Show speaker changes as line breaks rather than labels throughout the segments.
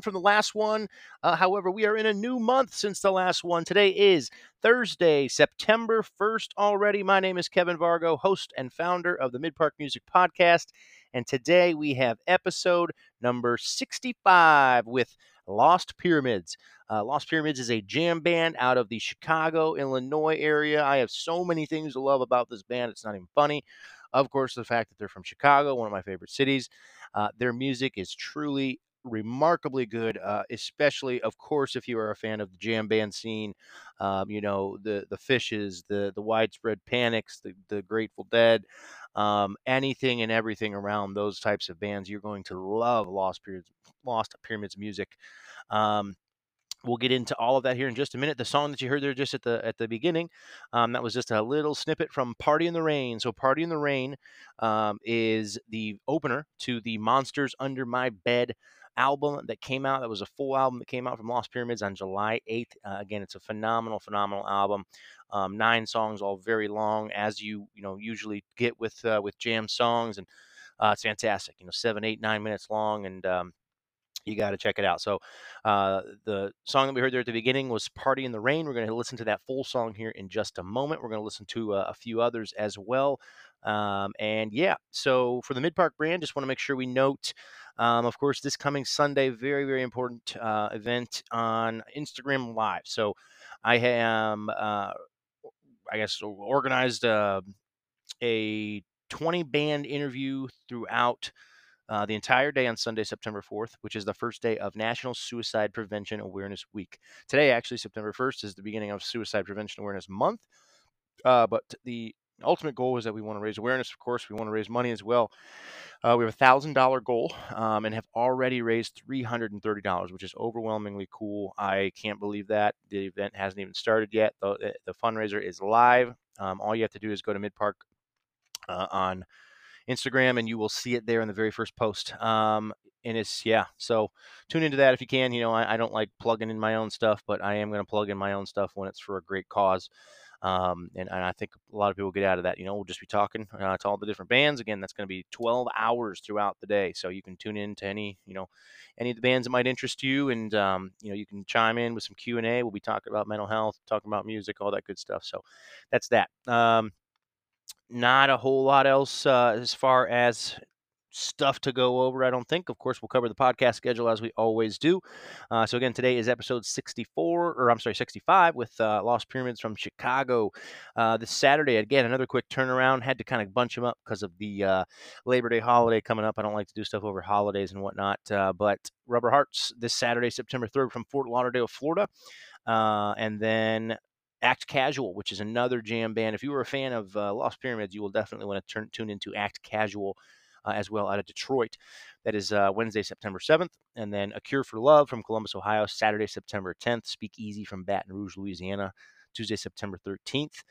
turnaround from the last one. Uh, however, we are in a new month since the last one. Today is Thursday, September 1st already. My name is Kevin Vargo, host and founder of the Mid Park Music Podcast. And today we have episode number 65 with Lost Pyramids. Uh, Lost Pyramids is a jam band out of the Chicago, Illinois area. I have so many things to love about this band, it's not even funny. Of course, the fact that they're from Chicago, one of my favorite cities. Uh, their music is truly remarkably good, uh, especially, of course, if you are a fan of the jam band scene. Um, you know, the the Phishes, the the Widespread Panics, the the Grateful Dead, um, anything and everything around those types of bands. You're going to love Lost Pyramids, Lost Pyramids music. Um, We'll get into all of that here in just a minute. The song that you heard there just at the at the beginning, um, that was just a little snippet from "Party in the Rain." So, "Party in the Rain" um, is the opener to the "Monsters Under My Bed" album that came out. That was a full album that came out from Lost Pyramids on July 8th. Uh, again, it's a phenomenal, phenomenal album. Um, nine songs, all very long, as you you know usually get with uh, with jam songs, and uh, it's fantastic. You know, seven, eight, nine minutes long, and um, you got to check it out. So, uh, the song that we heard there at the beginning was Party in the Rain. We're going to listen to that full song here in just a moment. We're going to listen to uh, a few others as well. Um, and yeah, so for the Mid Park brand, just want to make sure we note, um, of course, this coming Sunday, very, very important uh, event on Instagram Live. So, I am, uh, I guess, organized uh, a 20 band interview throughout uh, the entire day on Sunday, September 4th, which is the first day of National Suicide Prevention Awareness Week. Today, actually, September 1st, is the beginning of Suicide Prevention Awareness Month. Uh, but the ultimate goal is that we want to raise awareness. Of course, we want to raise money as well. Uh, we have a thousand dollar goal um, and have already raised three hundred and thirty dollars, which is overwhelmingly cool. I can't believe that the event hasn't even started yet. The, the fundraiser is live. Um, all you have to do is go to Midpark uh, on Instagram, and you will see it there in the very first post. Um, and it's yeah, so tune into that if you can. You know, I, I don't like plugging in my own stuff, but I am going to plug in my own stuff when it's for a great cause. Um, and, and, I think a lot of people get out of that. You know, we'll just be talking uh, to all the different bands. Again, that's going to be 12 hours throughout the day, so you can tune in to any, you know, any of the bands that might interest you, and um, you know, you can chime in with some Q and A. We'll be talking about mental health, talking about music, all that good stuff. So that's that. Um, not a whole lot else uh, as far as stuff to go over, I don't think. Of course, we'll cover the podcast schedule as we always do. Uh, so, again, today is episode 64, or I'm sorry, 65 with uh, Lost Pyramids from Chicago. Uh, this Saturday, again, another quick turnaround. Had to kind of bunch them up because of the uh, Labor Day holiday coming up. I don't like to do stuff over holidays and whatnot. Uh, but Rubber Hearts this Saturday, September 3rd from Fort Lauderdale, Florida. Uh, and then Act Casual, which is another jam band. If you were a fan of Lost Pyramids, you will definitely want to turn, tune into Act Casual as well out of Detroit. That is uh, Wednesday, September 7th. And then A Cure for Love from Columbus, Ohio, Saturday, September 10th. Speak Easy from Baton Rouge, Louisiana, Tuesday, September 13th.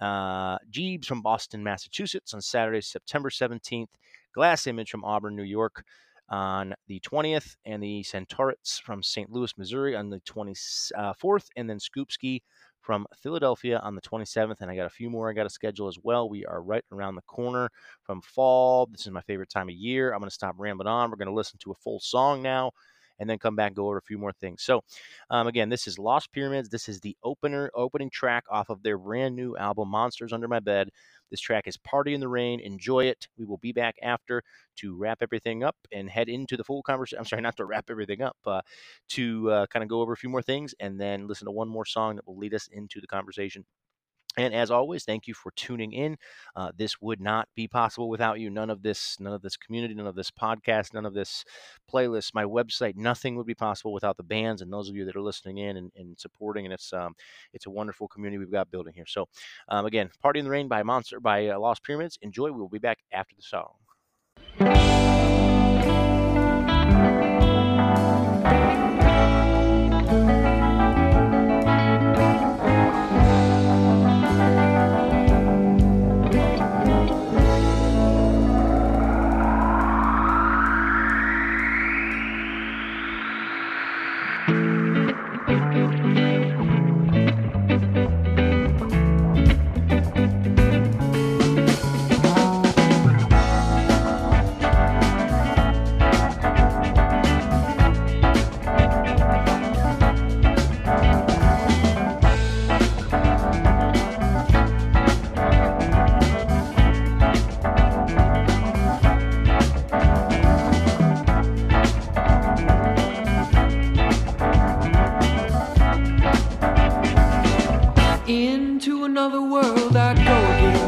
Uh, Jeebs from Boston, Massachusetts on Saturday, September 17th. Glass Image from Auburn, New York on the 20th. And the Centaurets from St. Louis, Missouri on the 24th. And then Scoopski from Philadelphia on the 27th, and I got a few more I got to schedule as well. We are right around the corner from fall. This is my favorite time of year. I'm going to stop rambling on. We're going to listen to a full song now and then come back and go over a few more things. So, um, again, this is Lost Pyramids. This is the opener, opening track off of their brand new album, Monsters Under My Bed. This track is Party in the Rain. Enjoy it. We will be back after to wrap everything up and head into the full conversation. I'm sorry, not to wrap everything up, uh, to uh, kind of go over a few more things and then listen to one more song that will lead us into the conversation. And as always, thank you for tuning in. Uh, this would not be possible without you. None of this, none of this community, none of this podcast, none of this playlist, my website, nothing would be possible without the bands and those of you that are listening in and, and supporting. And it's um, it's a wonderful community we've got building here. So um, again, "Party in the Rain" by Monster by uh, Lost Pyramids. Enjoy. We will be back after the song.
Another world I'd go again.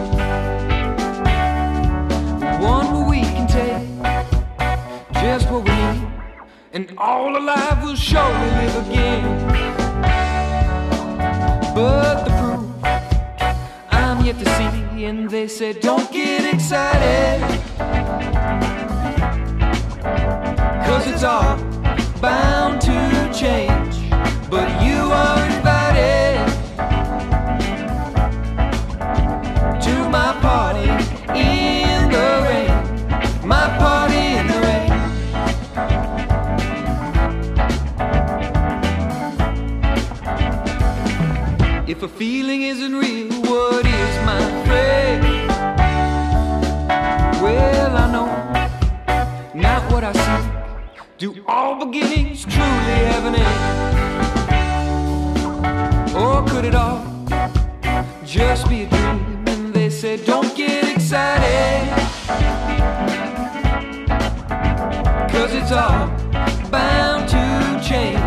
One where we can take just what we need, and all alive will surely live again. But the proof I'm yet to see, and they said, Don't get excited, cause it's all bound to change. But you are If a feeling isn't real, what is my friend? Well, I know not what I see. Do all beginnings truly have an end? Or could it all just be a dream? And they said, Don't get excited. Cause it's all bound to change.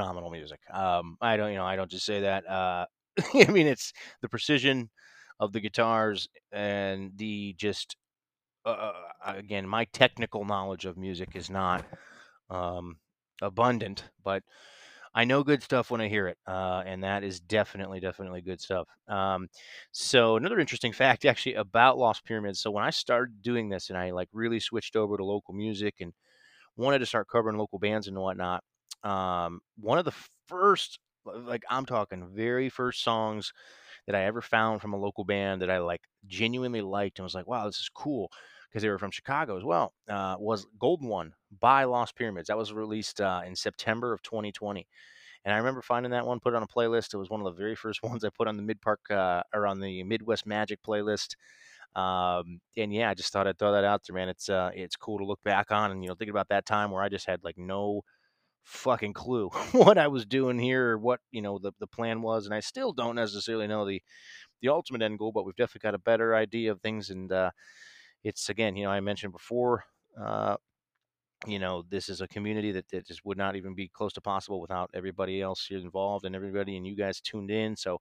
Phenomenal music. Um, I don't, you know, I don't just say that. Uh, I mean, it's the precision of the guitars and the just uh, uh, again, my technical knowledge of music is not um, abundant, but I know good stuff when I hear it, uh, and that is definitely, definitely good stuff. Um, so another interesting fact, actually, about Lost Pyramids. So when I started doing this, and I like really switched over to local music and wanted to start covering local bands and whatnot, um, one of the first, like I'm talking, very first songs that I ever found from a local band that I like genuinely liked and was like, wow, this is cool because they were from Chicago as well, uh, was Golden One by Lost Pyramids. That was released uh, in September of 2020. And I remember finding that one, put on a playlist. It was one of the very first ones I put on the Mid Park uh, or on the Midwest Magic playlist. Um, and yeah, I just thought I'd throw that out there, man. It's uh, it's cool to look back on and you know thinking about that time where I just had like no fucking clue what I was doing here or what you know the the plan was, and I still don't necessarily know the the ultimate end goal, but we've definitely got a better idea of things and uh, it's again, you know, I mentioned before, uh, you know, this is a community that, that just would not even be close to possible without everybody else here involved and everybody and you guys tuned in. So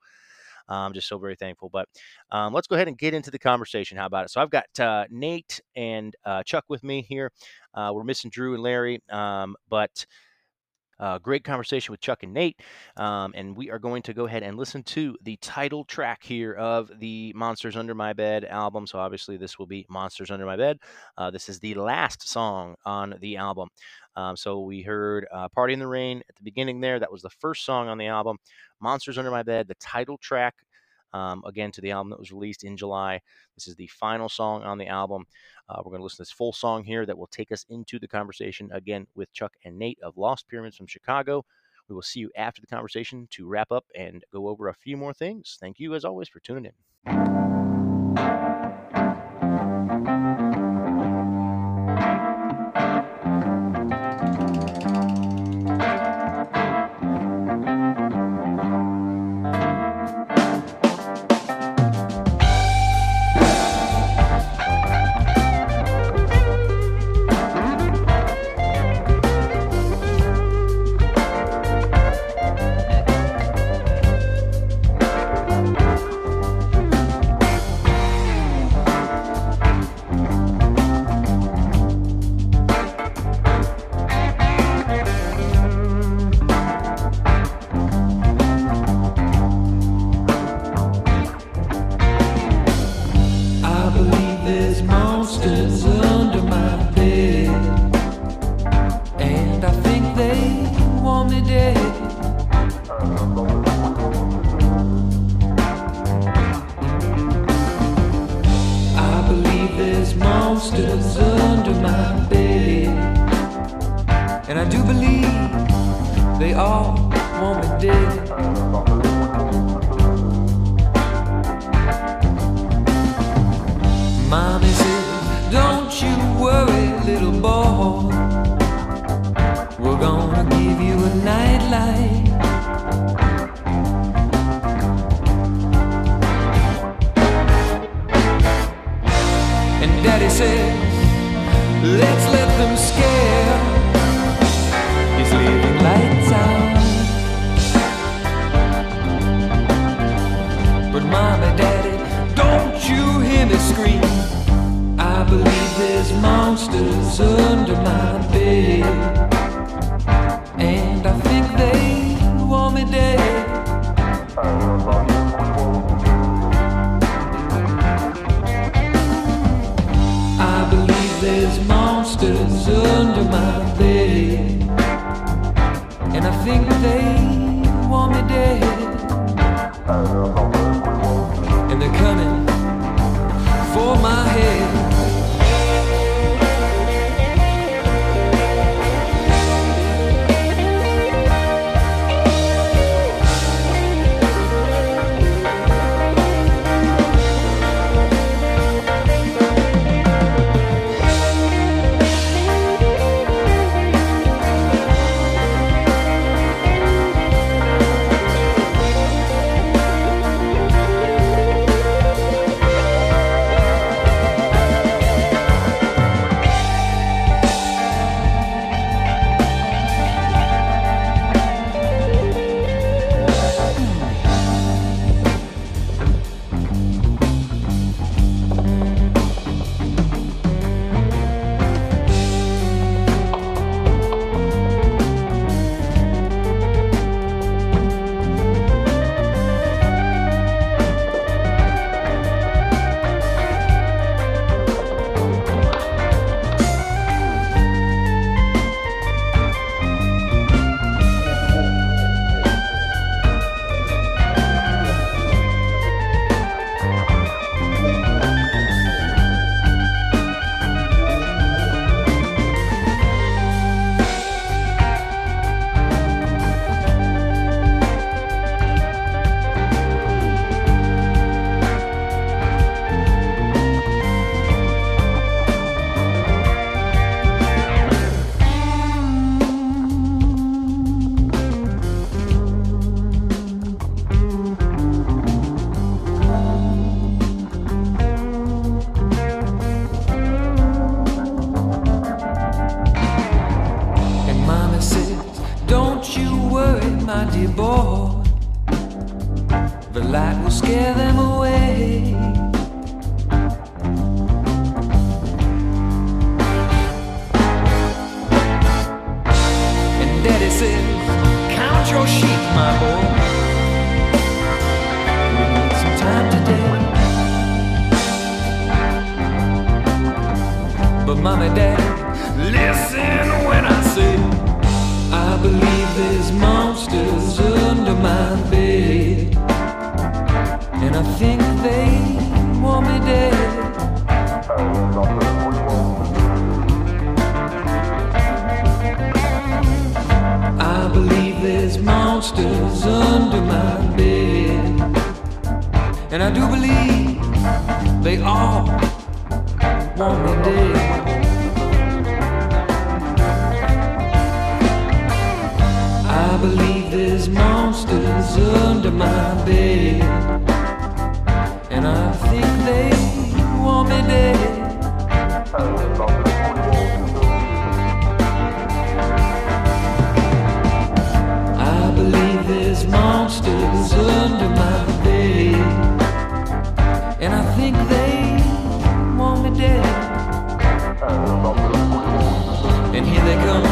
I'm just so very thankful. But um, let's go ahead and get into the conversation. How about it? So I've got uh, Nate and uh, Chuck with me here. Uh, we're missing Drew and Larry, um, but uh, great conversation with Chuck and Nate. Um, and we are going to go ahead and listen to the title track here of the Monsters Under My Bed album. So, obviously, this will be Monsters Under My Bed. Uh, this is the last song on the album. Um, so, we heard uh, Party in the Rain at the beginning there. That was the first song on the album. Monsters Under My Bed, the title track um, again to the album that was released in July. This is the final song on the album. Uh, we're going to listen to this full song here that will take us into the conversation again with Chuck and Nate of Lost Pyramids from Chicago. We will see you after the conversation to wrap up and go over a few more things. Thank you, as always, for tuning in.
Monsters under my bed, and I do believe they all want me dead. I believe there's monsters under my bed, and I think they want me dead. Under my bed, and I think they want me dead. And here they come,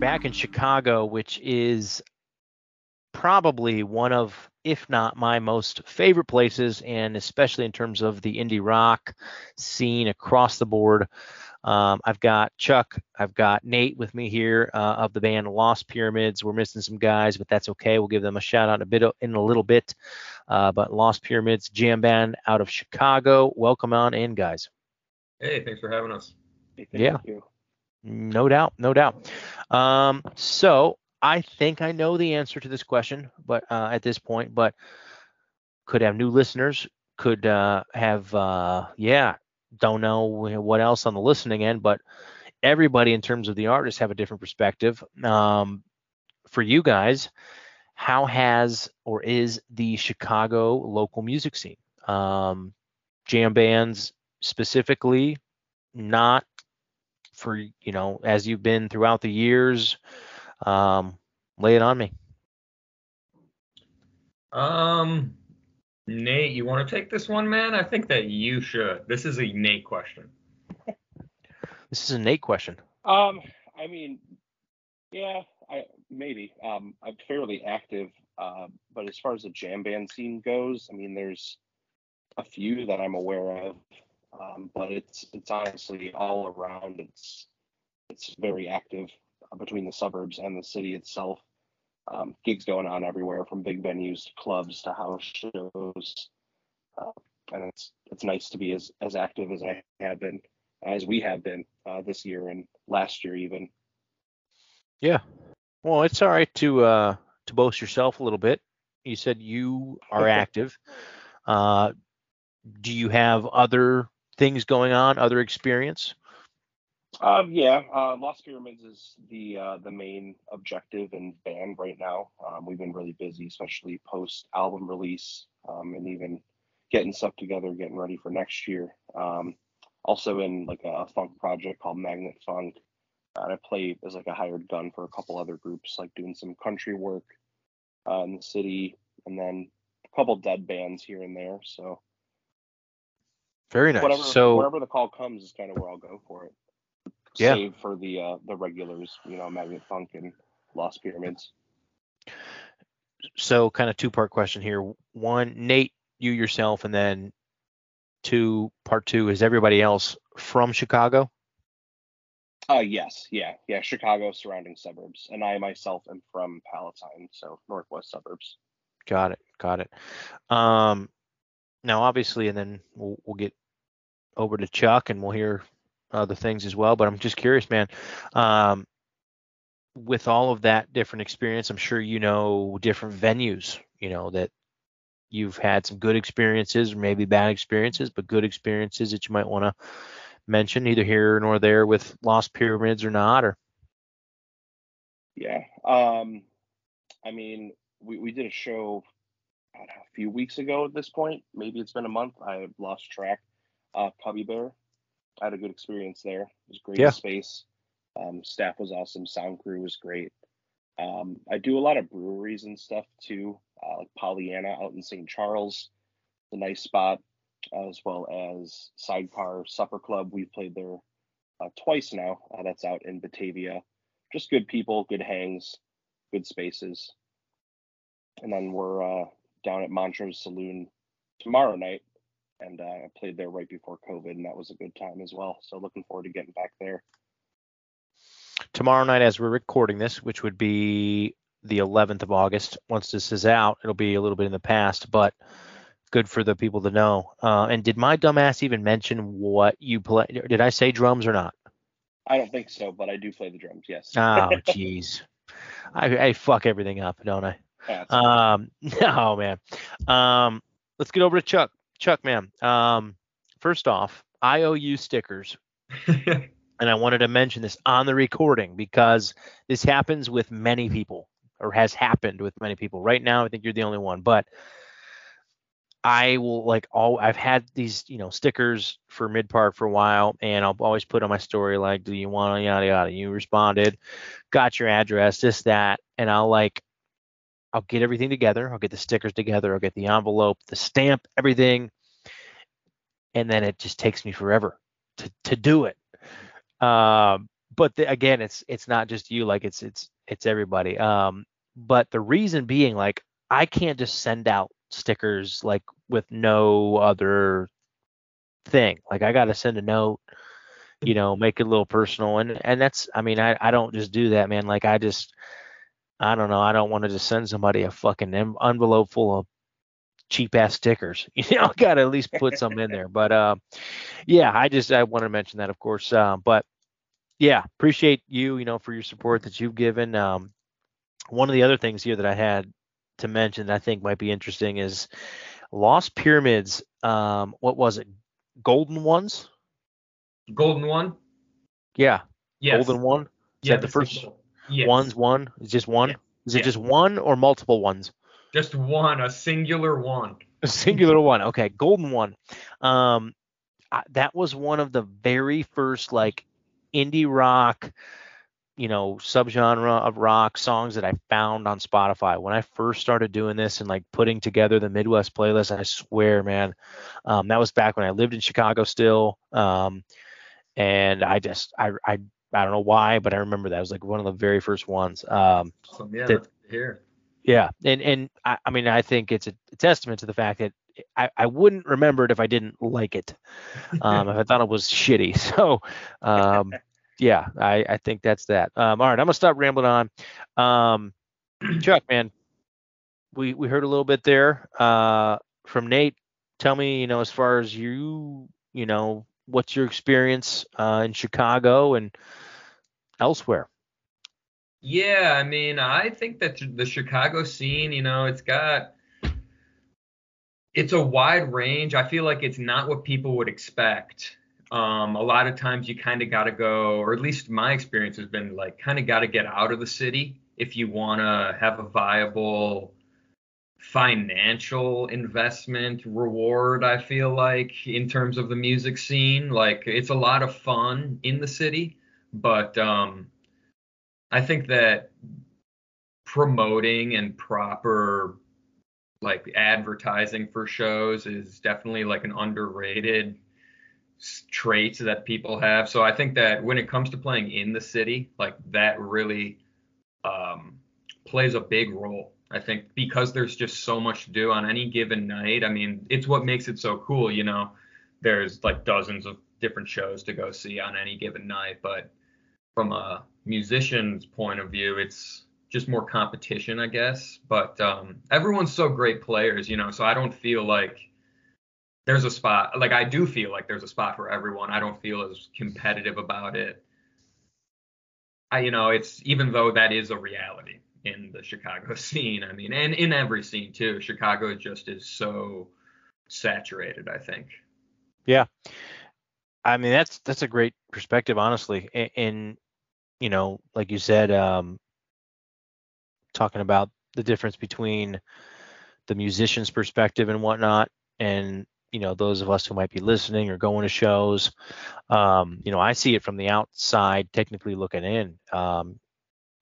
back in Chicago, which is probably one of if not my most favorite places, and especially in terms of the indie rock scene across the board. Um, I've got Chuck, I've got Nate with me here uh, of the band Lost Pyramids. We're missing some guys, but that's okay. We'll give them a shout out in a bit in a little bit. Uh, but Lost Pyramids jam band out of Chicago. Welcome on in, guys.
Hey, thanks for having us.
Thank
Yeah.
you.
No doubt, no doubt. Um, so I think I know the answer to this question, but uh, at this point, but could have new listeners, could uh, have, uh, yeah, don't know what else on the listening end, but everybody in terms of the artists have a different perspective. Um, for you guys, how has or is the Chicago local music scene? Um, jam bands specifically, not for you know as you've been throughout the years um lay it on me
Um, Nate, you want to take this one, man? I think that you should. This is a Nate question.
this is a nate question
Um, I mean, yeah, I maybe. Um, I'm fairly active, uh, but as far as the jam band scene goes, I mean, there's a few that I'm aware of, um, but it's it's honestly all around. It's it's very active uh, between the suburbs and the city itself. Um, gigs going on everywhere, from big venues to clubs to house shows, uh, and it's it's nice to be as as active as I have been, as we have been uh, this year and last year even.
yeah well it's all right to uh to boast yourself a little bit you said you are active uh do you have other things going on other experience
Um, yeah, uh, Lost Pyramids is the uh, the main objective and band right now. Um, we've been really busy, especially post album release, um, and even getting stuff together, getting ready for next year. Um, also in like a funk project called Magnet Funk. And I play as like a hired gun for a couple other groups, like doing some country work uh, in the city, and then a couple dead bands here and there. So
very nice
whatever,
so
wherever the call comes is kind of where I'll go for it.
Yeah.
Save for the uh, the regulars, you know, Magnet Funk and Lost Pyramids.
so kind of two part question here one nate you yourself and then two part two is everybody else from chicago
Uh yes, yeah, yeah, Chicago surrounding suburbs, and I myself am from Palatine, so northwest suburbs.
got it got it um now obviously and then we'll, we'll get over to chuck and we'll hear other things as well but i'm just curious man um with all of that different experience i'm sure you know different venues you know that you've had some good experiences or maybe bad experiences but good experiences that you might want to mention either here nor there with lost pyramids or not or
Yeah. Um, I mean, we we did a show a few weeks ago at this point. Maybe it's been a month. I lost track. Uh, Cubby Bear. I had a good experience there. It was great
Yeah.
space. Um, staff was awesome. Sound crew was great. Um, I do a lot of breweries and stuff too, uh, like Pollyanna out in St. Charles, a nice spot, as well as Sidecar Supper Club. We've played there uh, twice now. Uh, that's out in Batavia. Just good people, good hangs, good spaces. And then we're uh, down at Montrose Saloon tomorrow night, and uh, I played there right before COVID, and that was a good time as well. So looking forward to getting back there.
tomorrow night as we're recording this, which would be the 11th of August. Once this is out, it'll be a little bit in the past, but good for the people to know. Uh, and did my dumbass even mention what you play? Did I say drums or not?
I don't think so, but I do play the drums. Yes.
Oh, jeez. I, I fuck everything up, don't I?
That's-
Um, no, man. Um, let's get over to Chuck. Chuck, man. Um, first off, IOU stickers and I wanted to mention this on the recording because this happens with many people or has happened with many people. Right now, I think you're the only one, but I will like all I've had these, you know, stickers for Mid Park for a while, and I'll always put on my story like, "Do you want to yada yada?" You responded, got your address, this that, and I'll like, I'll get everything together. I'll get the stickers together. I'll get the envelope, the stamp, everything, and then it just takes me forever to to do it. Um, but the, again, it's it's not just you. Like it's it's it's everybody. Um, but the reason being, like I can't just send out stickers like with no other thing. Like I got to send a note, you know, make it a little personal, and and that's I mean I I don't just do that, man. Like I just I don't know. I don't want to just send somebody a fucking envelope full of cheap ass stickers. You know, I got to at least put some in there. But uh, yeah, I just I want to mention that, of course. Uh, but yeah, appreciate you, you know, for your support that you've given. Um, one of the other things here that I had to mention that I think might be interesting is Lost Pyramids. Um, what was it? Golden ones?
Golden one.
Yeah,
Yes.
golden one. Is
yeah,
the first.
Yes.
ones? One? Is just one?
Yeah.
Is it
Yeah.
just one or multiple ones?
Just one, a singular one.
A singular one. Okay, golden one. Um, I, that was one of the very first like indie rock, you know, subgenre of rock songs that I found on Spotify when I first started doing this and like putting together the Midwest playlist. I swear, man, um, that was back when I lived in Chicago still. Um, and I just I I I don't know why, but I remember that it was like one of the very first ones. Um,
So yeah,
That-
that's good to hear.
yeah, and and I, I mean I think it's a testament to the fact that I, I wouldn't remember it if I didn't like it, um, if I thought it was shitty. So, um, yeah, I, I think that's that. Um, all right, I'm gonna stop rambling on. Um, Chuck, man, we we heard a little bit there uh, from Nate. Tell me, you know, as far as you, you know, what's your experience uh, in Chicago and elsewhere?
Yeah, I mean, I think that the Chicago scene, you know, it's got it's a wide range. I feel like it's not what people would expect. Um, a lot of times you kind of got to go, or at least my experience has been like kind of got to get out of the city if you want to have a viable financial investment reward. I feel like in terms of the music scene, like it's a lot of fun in the city, but um, I think that promoting and proper like advertising for shows is definitely like an underrated trait that people have. So I think that when it comes to playing in the city, like that really um, plays a big role. I think because there's just so much to do on any given night. I mean, it's what makes it so cool, you know. There's like dozens of different shows to go see on any given night, but from a musician's point of view, it's just more competition, I guess. But um, everyone's so great players, you know, so I don't feel like there's a spot. Like I do feel like there's a spot for everyone. I don't feel as competitive about it. I, you know, it's even though that is a reality in the Chicago scene. I mean, and in every scene too. Chicago just is so saturated. I think.
Yeah. I mean that's that's a great perspective, honestly. And, and you know, like you said, um, talking about the difference between the musician's perspective and whatnot, and you know those of us who might be listening or going to shows. Um, you know, I see it from the outside, technically looking in. Um,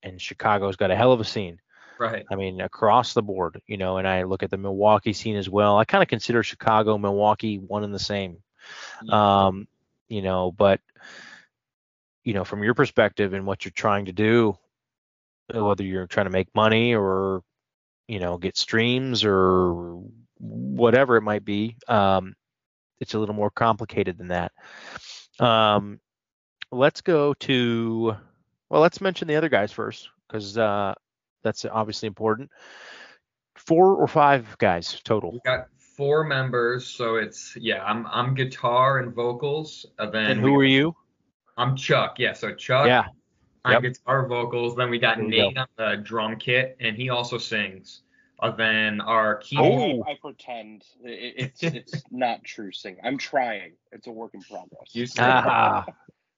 and Chicago's got a hell of a scene.
Right.
I mean, across the board, you know, and I look at the Milwaukee scene as well. I kind of consider Chicago, Milwaukee one and the same. Um, you know, but you know, from your perspective and what you're trying to do, whether you're trying to make money or you know get streams or whatever it might be, um, it's a little more complicated than that. Um, let's go to well, let's mention the other guys first because uh, that's obviously important. Four or five guys total.
We got four members, so it's yeah. I'm I'm guitar and vocals. And then
And who are you?
I'm Chuck. Yeah, so Chuck.
Yeah.
I'm
Yep.
guitar vocals. Then we got
There we
Nate on the drum kit, and he also sings. And then our
I,
keyboard.
Oh.
I, I pretend it, it's it's not true singing. I'm trying. It's a work in progress.
You sing.
Ah,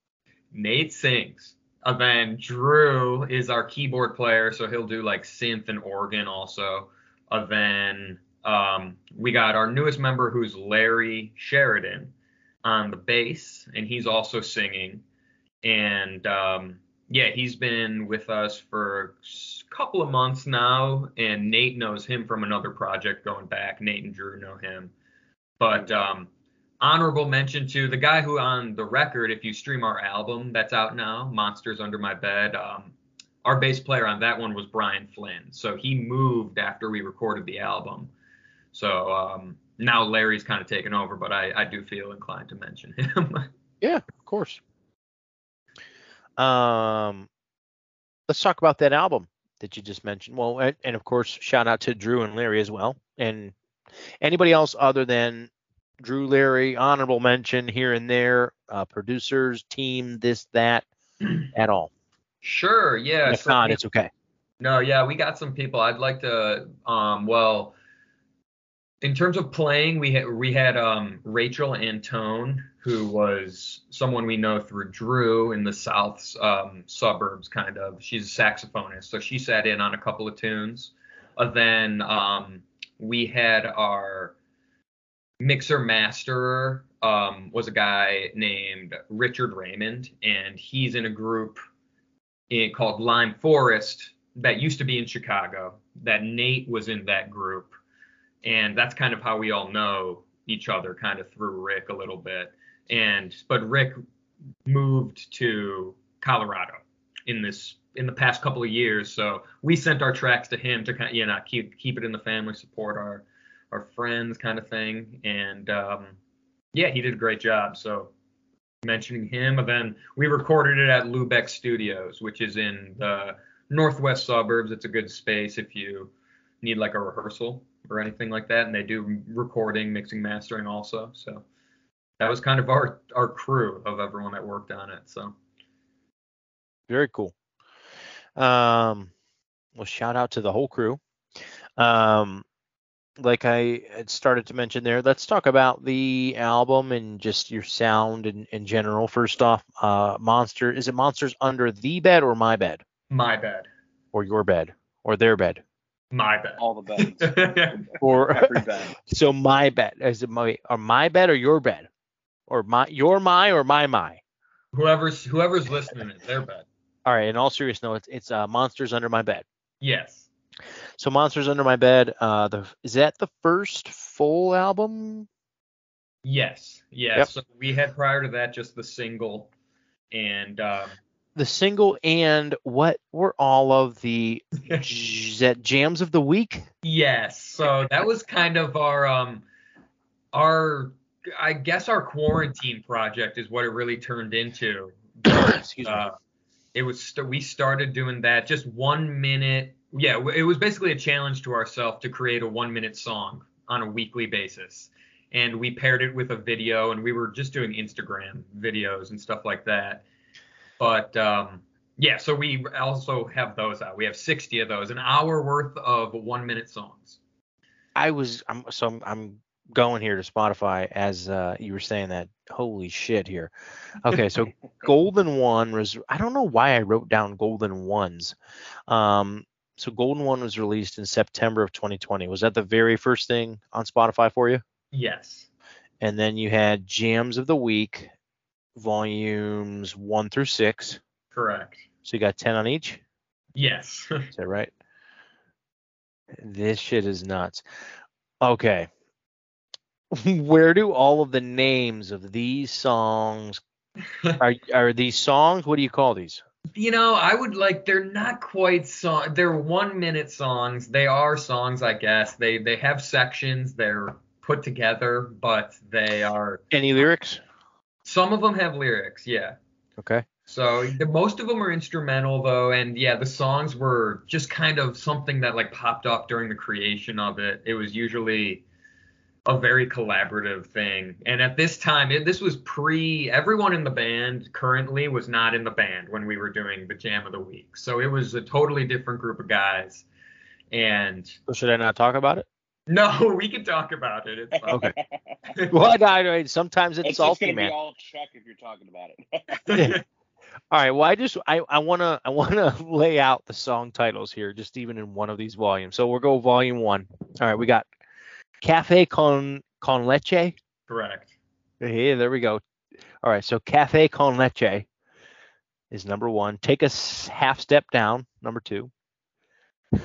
Nate sings. And then Drew is our keyboard player, so he'll do like synth and organ also. And then um, we got our newest member who's Larry Sheridan on the bass, and he's also singing. And um, yeah, he's been with us for a couple of months now, and Nate knows him from another project going back. Nate and Drew know him. But um, honorable mention to the guy who on the record, if you stream our album that's out now, Monsters Under My Bed, um, our bass player on that one was Brian Flynn. So he moved after we recorded the album. So um, now Larry's kind of taken over, but I, I do feel inclined to mention him.
Yeah, of course. Um, let's talk about that album that you just mentioned. Well, and, and of course, shout out to Drew and Larry as well, and anybody else other than Drew, Larry, honorable mention here and there, uh, producers, team, this, that, at all.
sure, yeah.
If
so
not, it's okay.
No, yeah, we got some people. I'd like to, um, well, in terms of playing, we had we had um, Rachel Antone, who was someone we know through Drew in the South um, suburbs, kind of. She's a saxophonist, so she sat in on a couple of tunes. Uh, then um, we had our mixer masterer um, was a guy named Richard Raymond, and he's in a group in, called Lime Forest that used to be in Chicago. That Nate was in that group, and that's kind of how we all know each other, kind of through Rick a little bit. And but Rick moved to Colorado in this in the past couple of years, so we sent our tracks to him to kind of you know keep keep it in the family, support our our friends, kind of thing. And um, yeah, he did a great job. So mentioning him, and then we recorded it at Lubeck Studios, which is in the northwest suburbs. It's a good space if you need like a rehearsal or anything like that, and they do recording, mixing, mastering also. So that was kind of our our crew of everyone that worked on it. So
Very cool. Um, well, shout out to the whole crew. Um, like I had started to mention there, let's talk about the album and just your sound in, in general. First off, uh, Monster, is it Monsters Under the Bed or My Bed?
my Bed.
Or your bed? Or their bed?
my bed.
All the beds.
Or
Every bed.
so my bed is it my or my bed or your bed? Or my your my or my my?
whoever's whoever's listening, is their bed.
All right, in all seriousness, no, it's it's uh, Monsters Under My Bed.
Yes.
So Monsters Under My Bed, uh, the is that the first full album?
Yes. Yes.
Yep.
So we had prior to that just the single, and um,
The single and what were all of the j- that jams of the week?
Yes. So that was kind of our um our I guess our quarantine project is what it really turned into.
Excuse me.
Uh, it was st- we started doing that just one minute. Yeah, it was basically a challenge to ourselves to create a one minute song on a weekly basis. And we paired it with a video and we were just doing Instagram videos and stuff like that. But um yeah, so we also have those out. We have 60 of those, an hour worth of one minute songs.
I was I'm so I'm, I'm going here to Spotify as uh, you were saying that. Holy shit here. Okay, so Golden One was I don't know why I wrote down Golden Ones. Um so Golden One was released in September of 2020. Was that the very first thing on Spotify for you?
Yes.
And then you had Jams of the Week, volumes one through six.
Correct.
So you got 10 on each.
Yes.
Is that right? This shit is nuts. Okay. Where do all of the names of these songs are are these songs? What do you call these?
You know, I would like they're not quite song they're 1 minute songs. They are songs, I guess. They they have sections, they're put together, but they are
Any lyrics?
some of them have lyrics, yeah.
Okay.
So the, most of them are instrumental though, and yeah, the songs were just kind of something that like popped up during the creation of it. It was usually a very collaborative thing, and at this time, it, this was pre. Everyone in the band currently was not in the band when we were doing the Jam of the Week, so it was a totally different group of guys. And
So should I not talk about it?
no, we can talk about it. It's fine.
Okay. Well, I, I, sometimes it's,
It's, just
salty,
gonna
man.
be all Chuck if you're talking about it.
All right. Well, I just I I wanna I wanna lay out the song titles here, just even in one of these volumes. So we'll go volume one. All right. We got Cafe con con leche.
Correct.
Yeah, there we go. All right. So Cafe con leche is number one. Take a half step down. Number two.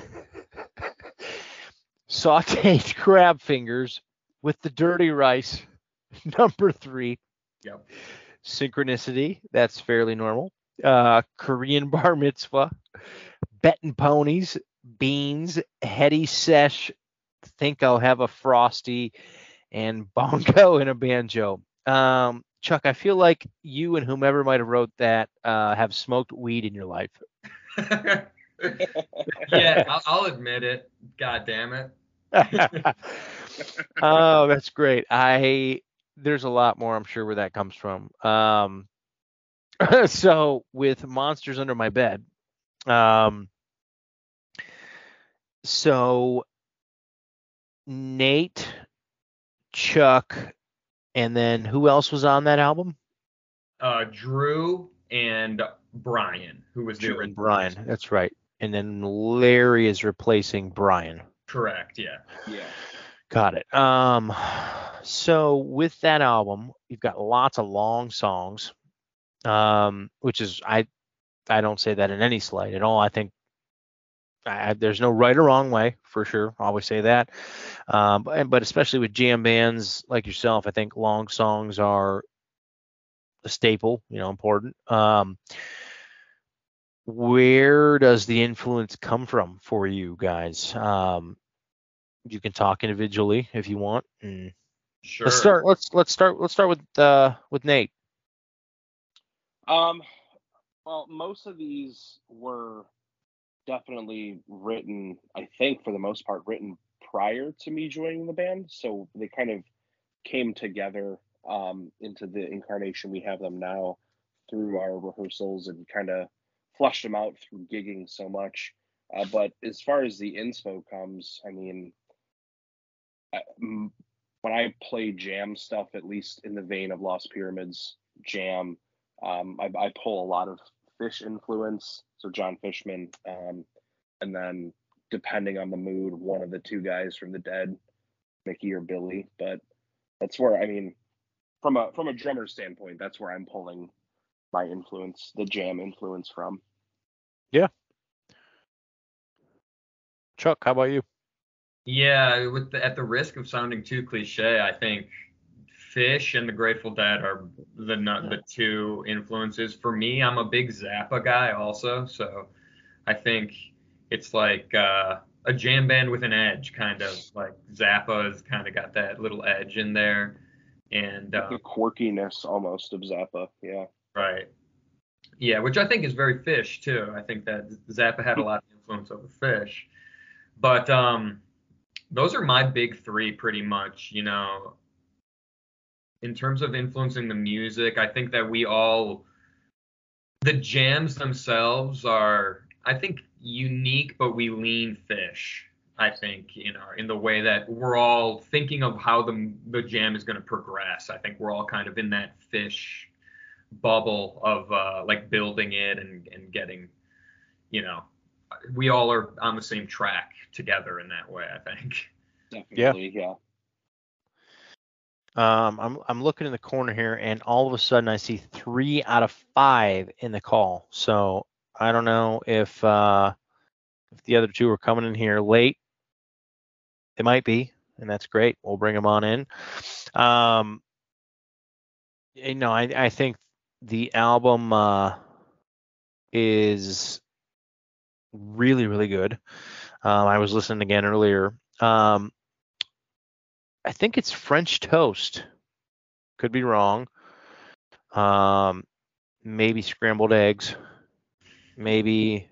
Sauteed crab fingers with the dirty rice. Number three.
Yep.
Synchronicity. That's fairly normal. uh, Korean bar mitzvah, betting ponies, beans, heady sesh, think I'll have a frosty, and bongo and a banjo. Um, Chuck, I feel like you and whomever might have wrote that uh, have smoked weed in your life.
yeah, I'll, I'll admit it. God damn it.
oh, that's great. I there's a lot more I'm sure where that comes from. Um, so with monsters under my bed, um, so Nate, Chuck, and then who else was on that album?
Uh, Drew and Brian, who was
Drew and
original.
Brian. That's right. And then Larry is replacing Brian.
Correct. Yeah.
Yeah.
Got it. Um, so with that album, you've got lots of long songs, um, which is I I don't say that in any slight at all. I think I, there's no right or wrong way for sure. I always say that. Um, but, but especially with jam bands like yourself, I think long songs are a staple. You know, important. Um, where does the influence come from for you guys? Um, you can talk individually if you want. And
Sure.
Let's start. Let's let's start. Let's start with uh with Nate.
Um, well, most of these were definitely written, I think, for the most part, written prior to me joining the band. So they kind of came together um, into the incarnation we have them now through our rehearsals and kind of flushed them out through gigging so much. Uh, but as far as the inspo comes, I mean, I, m- when I play jam stuff, at least in the vein of Lost Pyramids jam, um, I, I pull a lot of Phish influence, so Jon Fishman, um, and then depending on the mood, one of the two guys from the Dead, Mickey or Billy. But that's where I mean, from a from a drummer standpoint, that's where I'm pulling my influence, the jam influence from. Yeah.
Chuck, how about you?
Yeah, with the, at the risk of sounding too cliche, I think Phish and the Grateful Dead are the nu- the two influences for me. I'm a big Zappa guy also, so I think it's like uh, a jam band with an edge, kind of like Zappa's kind of got that little edge in there, and uh,
The quirkiness almost of Zappa, yeah.
Right. Yeah, which I think is very Phish too. I think that Zappa had a lot of influence over Phish. But um those are my big 3 pretty much, you know. In terms of influencing the music, I think that we all the jams themselves are I think unique but we lean Phish. I think, you know, in the way that we're all thinking of how the the jam is going to progress. I think we're all kind of in that Phish bubble of uh, like building it and, and getting, you know, we all are on the same track together in that way. I think.
Definitely, yeah.
Um, I'm I'm looking in the corner here, and all of a sudden I see three out of five in the call. So I don't know if uh, if the other two are coming in here late. They might be, and that's great. We'll bring them on in. Um, you know, I I think the album uh, is really really good. Um, I was listening again earlier. Um, I think it's French toast. Could be wrong. Um, maybe scrambled eggs. Maybe.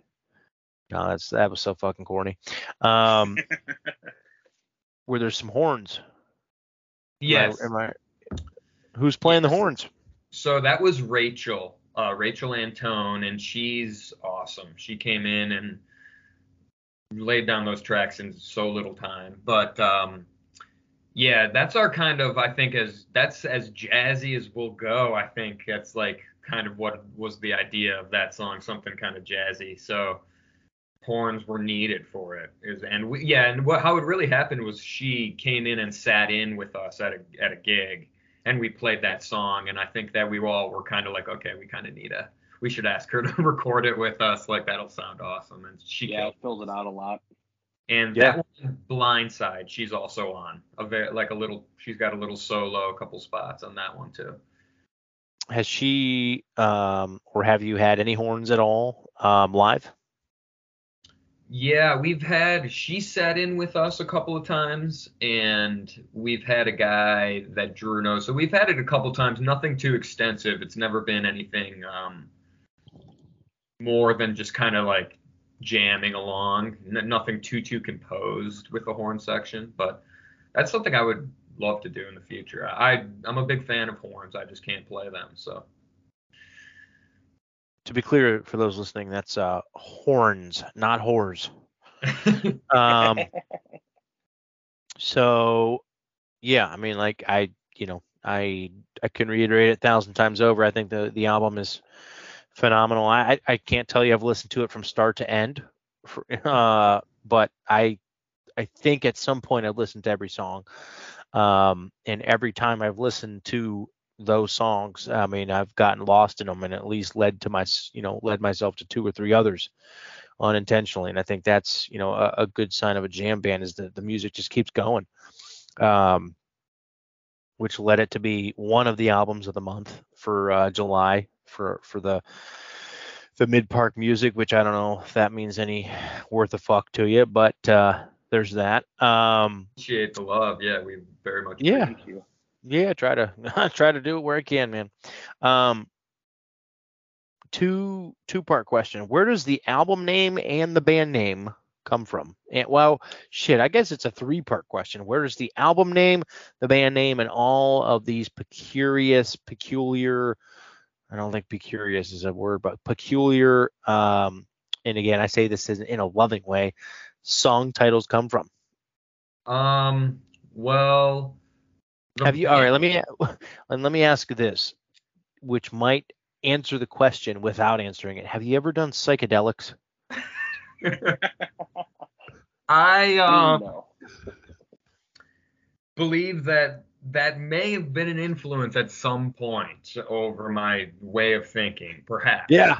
No, that's that was so fucking corny. Um, where there's some horns. Am I-
Yes.
Am I, who's playing the horns?
So that was Rachel, uh, Rachel Antone, and she's awesome. She came in and laid down those tracks in so little time. But um, yeah, that's our kind of, I think, as that's as jazzy as we'll go. I think that's like kind of what was the idea of that song, something kind of jazzy. So horns were needed for it. Is and we, yeah, and what how it really happened was she came in and sat in with us at a at a gig and we played that song and i think that we all were kind of like okay we kind of need a we should ask her to record it with us like that'll sound awesome and she
Yeah, it filled it out a lot.
And
Yeah.
that one blindside she's also on a very like a little she's got a little solo a couple spots on that one too
has she um, or have you had any horns at all um, live?
Yeah, we've had she sat in with us a couple of times, and we've had a guy that Drew knows. So we've had it a couple of times. Nothing too extensive. It's never been anything um, more than just kind of like jamming along. N- nothing too too composed with the horn section, but that's something I would love to do in the future. I I'm a big fan of horns. I just can't play them, so.
To be clear for those listening, that's uh, horns, not whores. Um, so yeah, I mean, like I, you know, I I can reiterate it a thousand times over. I think the the album is phenomenal. I I can't tell you I've listened to it from start to end, for, uh, but I I think at some point I've listened to every song. Um, and every time I've listened to those songs, I mean, I've gotten lost in them and at least led to my, you know, led myself to two or three others unintentionally. And I think that's, you know, a, a good sign of a jam band is that the music just keeps going. Um, which led it to be one of the albums of the month for uh, July for for the the mid park music, which I don't know if that means any worth a fuck to you, but uh, there's that. Um,
Appreciate the love. Yeah, we very much.
Yeah.
Thank you.
yeah, try to try to do it where I can, man. Um, two two part question: Where does the album name and the band name come from? And well, shit, I guess it's a three part question. Where does the album name, the band name, and all of these peculiar, peculiar I don't think pecurious is a word, but peculiar. Um, and again, I say this in a loving way. Song titles come from.
Um. Well.
Have you? All right. Let me and let me ask this, which might answer the question without answering it. Have you ever done psychedelics?
I um
no.
Believe that that may have been an influence at some point over my way of thinking, perhaps.
Yeah.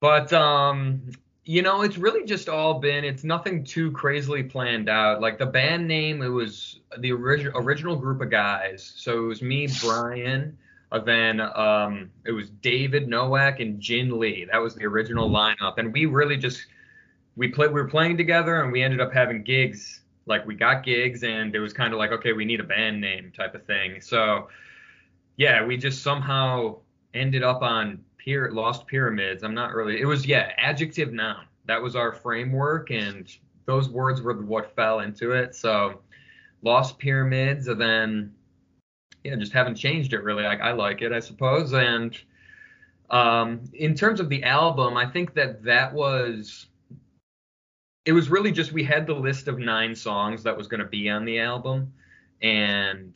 But um, you know, it's really just all been. It's nothing too crazily planned out. Like the band name, it was the original original group of guys. So it was me, Brian. Uh, then um, it was David Nowak and Jin Lee. That was the original lineup, and we really just we played. We were playing together, and we ended up having gigs. Like we got gigs, and it was kind of like, okay, we need a band name type of thing. So yeah, we just somehow ended up on Pyra- Lost Pyramids. I'm not really. It was yeah, adjective noun. That was our framework, and those words were what fell into it. So Lost Pyramids, and then yeah, just haven't changed it really. I, I like it, I suppose. And um, in terms of the album, I think that that was. It was really just we had the list of nine songs that was going to be on the album, and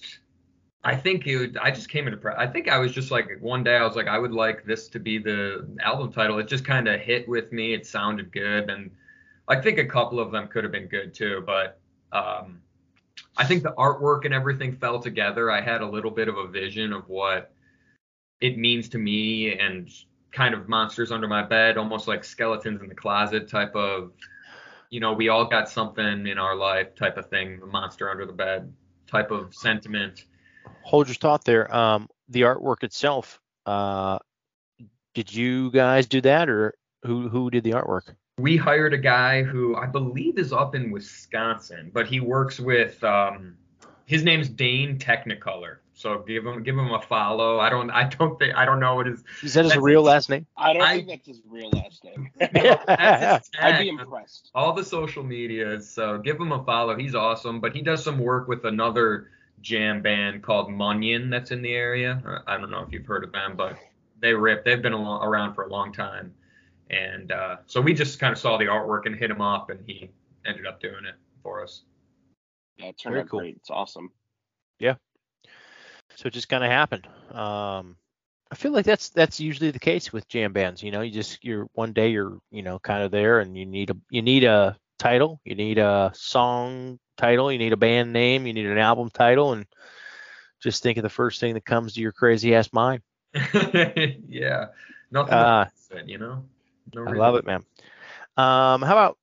I think it would, I just came into I think I was just like one day I was like I would like this to be the album title. It just kind of hit with me. It sounded good and I think a couple of them could have been good too, but um I think the artwork and everything fell together. I had a little bit of a vision of what it means to me and kind of monsters under my bed, almost like skeletons in the closet type of you know, we all got something in our life type of thing, the monster under the bed type of sentiment.
Hold your thought there. Um, the artwork itself. Uh, did you guys do that, or who who did the artwork?
we hired a guy who I believe is up in Wisconsin, but he works with um his name's Dane Technicolor. So give him give him a follow. I don't I don't think I don't know what his
Is that his real
it.
last name?
I don't
I-
think that's his real last name.
that's his
I'd be impressed.
all the social medias. So give him a follow. He's awesome, but he does some work with another jam band called Munyon that's in the area. Uh, I don't know if you've heard of them, but they rip. They've been alo- around for a long time. And uh, so we just kind of saw the artwork and hit him up, and he ended up doing it for us.
Yeah, it turned
Very
out
cool.
great. It's awesome.
So it just kind of happened. Um, I feel like that's that's usually the case with jam bands. You know, you just you're one day you're you know kind of there, and you need a you need a title, you need a song title, you need a band name, you need an album title, and just think of the first thing that comes to your crazy ass mind.
yeah, nothing.
Uh,
you know. No
I love it, man. Um, how about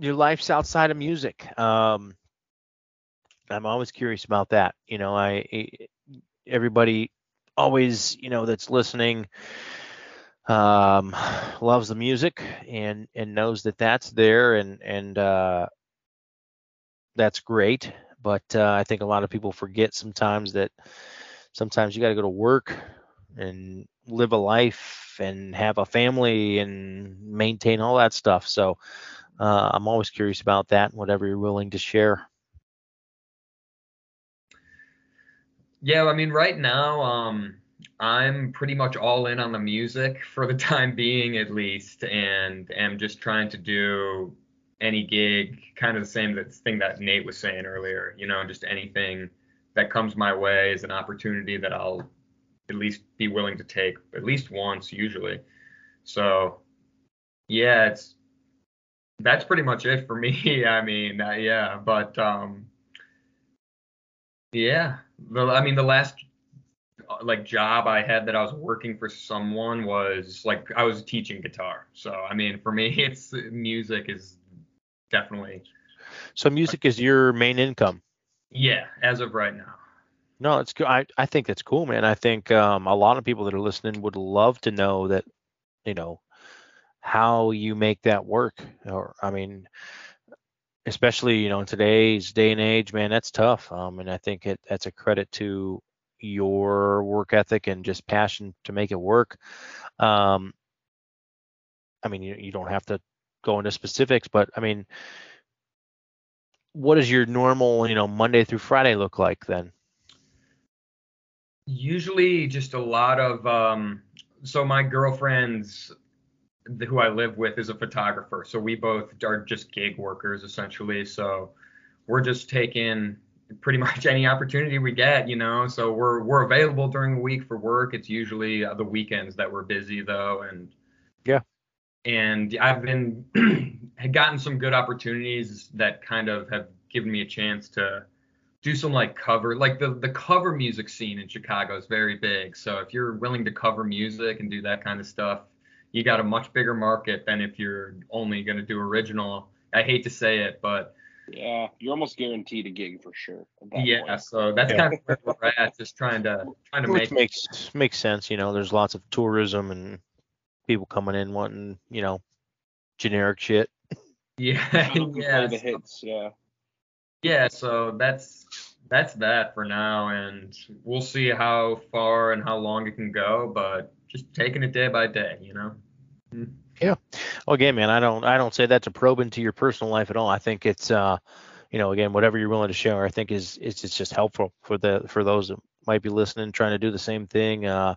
your life's outside of music? Um, I'm always curious about that. You know, I everybody always, you know, that's listening um, loves the music and and knows that that's there and and uh, that's great. But uh, I think a lot of people forget sometimes that sometimes you got to go to work and live a life and have a family and maintain all that stuff. So uh, I'm always curious about that and whatever you're willing to share.
Yeah, I mean, right now, um, I'm pretty much all in on the music for the time being, at least, and am just trying to do any gig, kind of the same that thing that Nate was saying earlier. You know, just anything that comes my way is an opportunity that I'll at least be willing to take at least once, usually. So, yeah, it's that's pretty much it for me. I mean, uh, yeah, but um, yeah, the, I mean, the last uh, like job I had that I was working for someone was like I was teaching guitar. So I mean, for me, it's music is definitely.
So music is your main income.
Yeah, as of right now.
No, it's good. I, I think that's cool, man. I think um, a lot of people that are listening would love to know that, you know, how you make that work. Or I mean, especially you know in today's day and age, man, that's tough. Um, and I think it that's a credit to your work ethic and just passion to make it work. Um, I mean, you, you don't have to go into specifics, but I mean, what does your normal, you know, Monday through Friday look like then?
Usually, just a lot of. Um, so my girlfriend's, who I live with, is a photographer. So we both are just gig workers essentially. So we're just taking pretty much any opportunity we get, you know. So we're we're available during the week for work. It's usually uh, the weekends that we're busy though, and
yeah.
And I've been had gotten some good opportunities that kind of have given me a chance to do some like cover like the the cover music scene in Chicago is very big. So if you're willing to cover music and do that kind of stuff, you got a much bigger market than if you're only going to do original. I hate to say it, but
yeah, you're almost guaranteed a gig for sure.
Yeah,
point.
so that's yeah. kind of where we're at, just trying to trying to
Which
make
makes makes sense. You know, there's lots of tourism and people coming in wanting, you know, generic shit.
Yeah,
yeah, the hits, yeah.
Yeah, so that's that's that for now, and we'll see how far and how long it can go, but just taking it day by day, you know.
Yeah. Again, man, I don't I don't say that to probe into your personal life at all. I think it's uh, you know, again, whatever you're willing to share, I think is it's it's just helpful for the for those that might be listening, trying to do the same thing. Uh,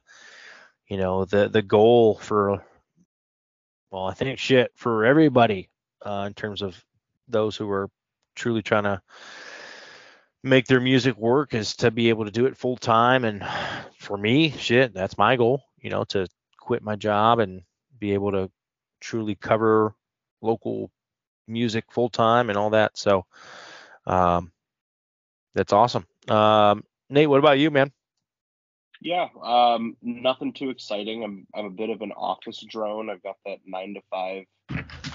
you know, the the goal for well, I think shit for everybody uh, in terms of those who are truly trying to make their music work is to be able to do it full time. And for me, shit, that's my goal. You know, to quit my job and be able to truly cover local music full time and all that. So um, that's awesome. Um, Nate, what about you, man?
Yeah, um, nothing too exciting. I'm I'm a bit of an office drone. I've got that nine to five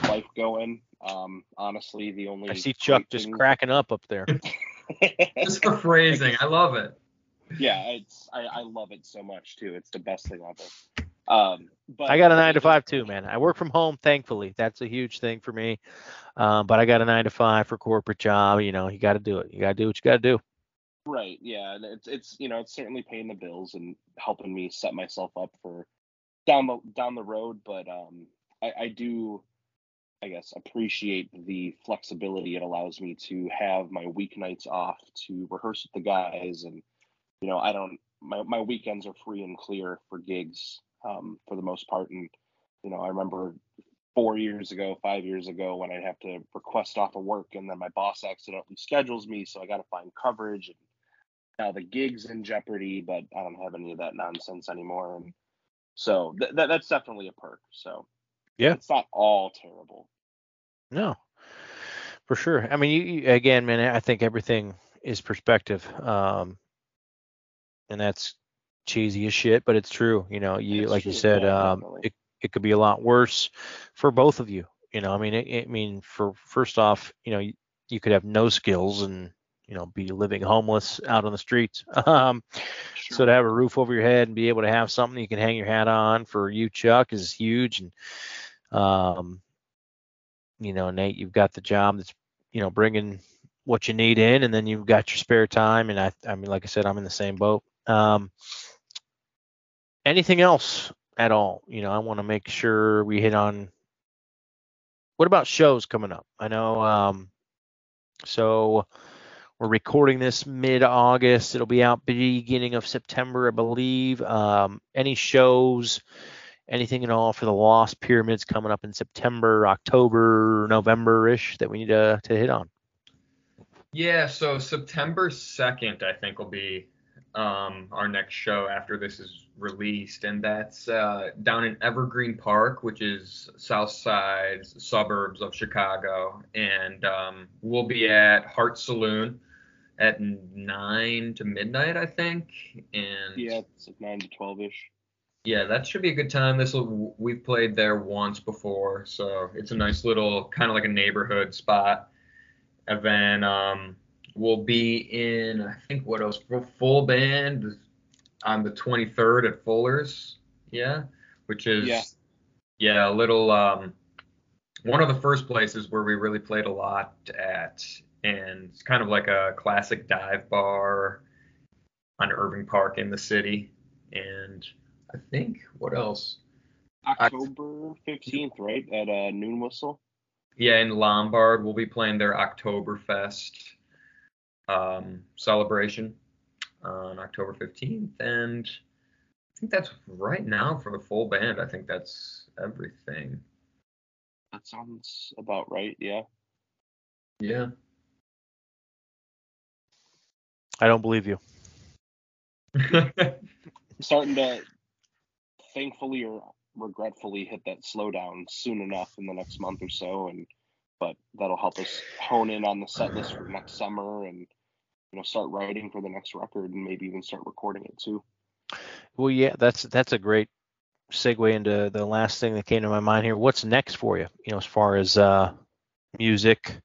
life going. Um, honestly, the only
I see Chuck just thing... cracking up up there.
just the phrasing, I love it.
Yeah, it's I, I love it so much too. It's the best thing ever. Um, but
I got a nine to five too, man. I work from home, thankfully. That's a huge thing for me. Um, but I got a nine to five for corporate job. You know, you got to do it. You got to do what you got to do.
Right. Yeah. And it's it's you know it's certainly paying the bills and helping me set myself up for down the down the road. But um, I, I do, I guess, appreciate the flexibility it allows me to have my weeknights off to rehearse with the guys, and you know I don't my my weekends are free and clear for gigs um, for the most part. And you know, I remember four years ago, five years ago, when I'd have to request off of work, and then my boss accidentally schedules me, so I got to find coverage. And now the gig's in jeopardy, but I don't have any of that nonsense anymore. And so th- that that's definitely a perk. So
yeah,
it's not all terrible.
No, for sure. I mean, you, you again, man. I think everything is perspective. Um, and that's cheesy as shit, but it's true. You know, you like true. you said, yeah, um, it it could be a lot worse for both of you. You know, I mean, it, it, I mean, for first off, you know, you, you could have no skills and you know be living homeless out on the streets. Um, so to have a roof over your head and be able to have something you can hang your hat on for you, Chuck, is huge. And um, you know, Nate, you've got the job that's you know bringing what you need in, and then you've got your spare time. And I, I mean, like I said, I'm in the same boat. Um, anything else at all? You know, I want to make sure we hit on. What about shows coming up? I know. Um, so we're recording this mid-August. It'll be out beginning of September, I believe. Um, any shows, anything at all for the Lost Pyramids coming up in September, October, November-ish that we need to to hit on?
Yeah, so September 2nd, I think, will be um, our next show after this is released, and that's uh, down in Evergreen Park, which is south side suburbs of Chicago, and um, we'll be at Heart Saloon at nine to midnight, I think, and
Yeah, it's like nine to twelve ish.
yeah, that should be a good time. This will we've played there once before, so it's a nice little kind of like a neighborhood spot. And then um, we'll be in I think what else full band on the 23rd at Fuller's, yeah, which is
Yeah.
yeah, a little um, one of the first places where we really played a lot at, and it's kind of like a classic dive bar on Irving Park in the city, and I think what else?
October fifteenth, right at uh, noon whistle.
Yeah, in Lombard, we'll be playing their Oktoberfest um, celebration on October 15th, and I think that's right now for the full band. I think that's everything.
That sounds about right. Yeah.
Yeah.
I don't believe you.
starting to thankfully or regretfully hit that slowdown soon enough in the next month or so and but that'll help us hone in on the set list for next summer and you know start writing for the next record and maybe even start recording it too
Well, yeah, that's that's a great segue into the last thing that came to my mind here. What's next for you? You know, as far as uh, music,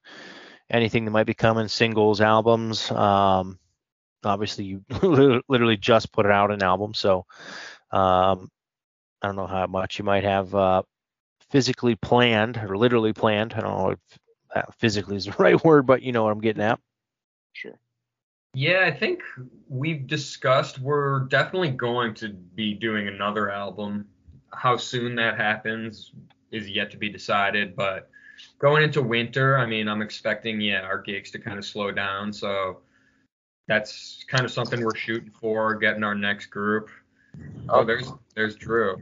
anything that might be coming, singles, albums. Um, obviously, you literally just put out an album, so um, I don't know how much you might have uh, physically planned or literally planned. I don't know if uh, physically is the right word, but you know what I'm getting at.
sure
Yeah, I think we've discussed we're definitely going to be doing another album. How soon that happens is yet to be decided, but going into winter, I mean, I'm expecting yeah, our gigs to kind of slow down, so that's kind of something we're shooting for, getting our next group. Oh, oh. there's there's Drew.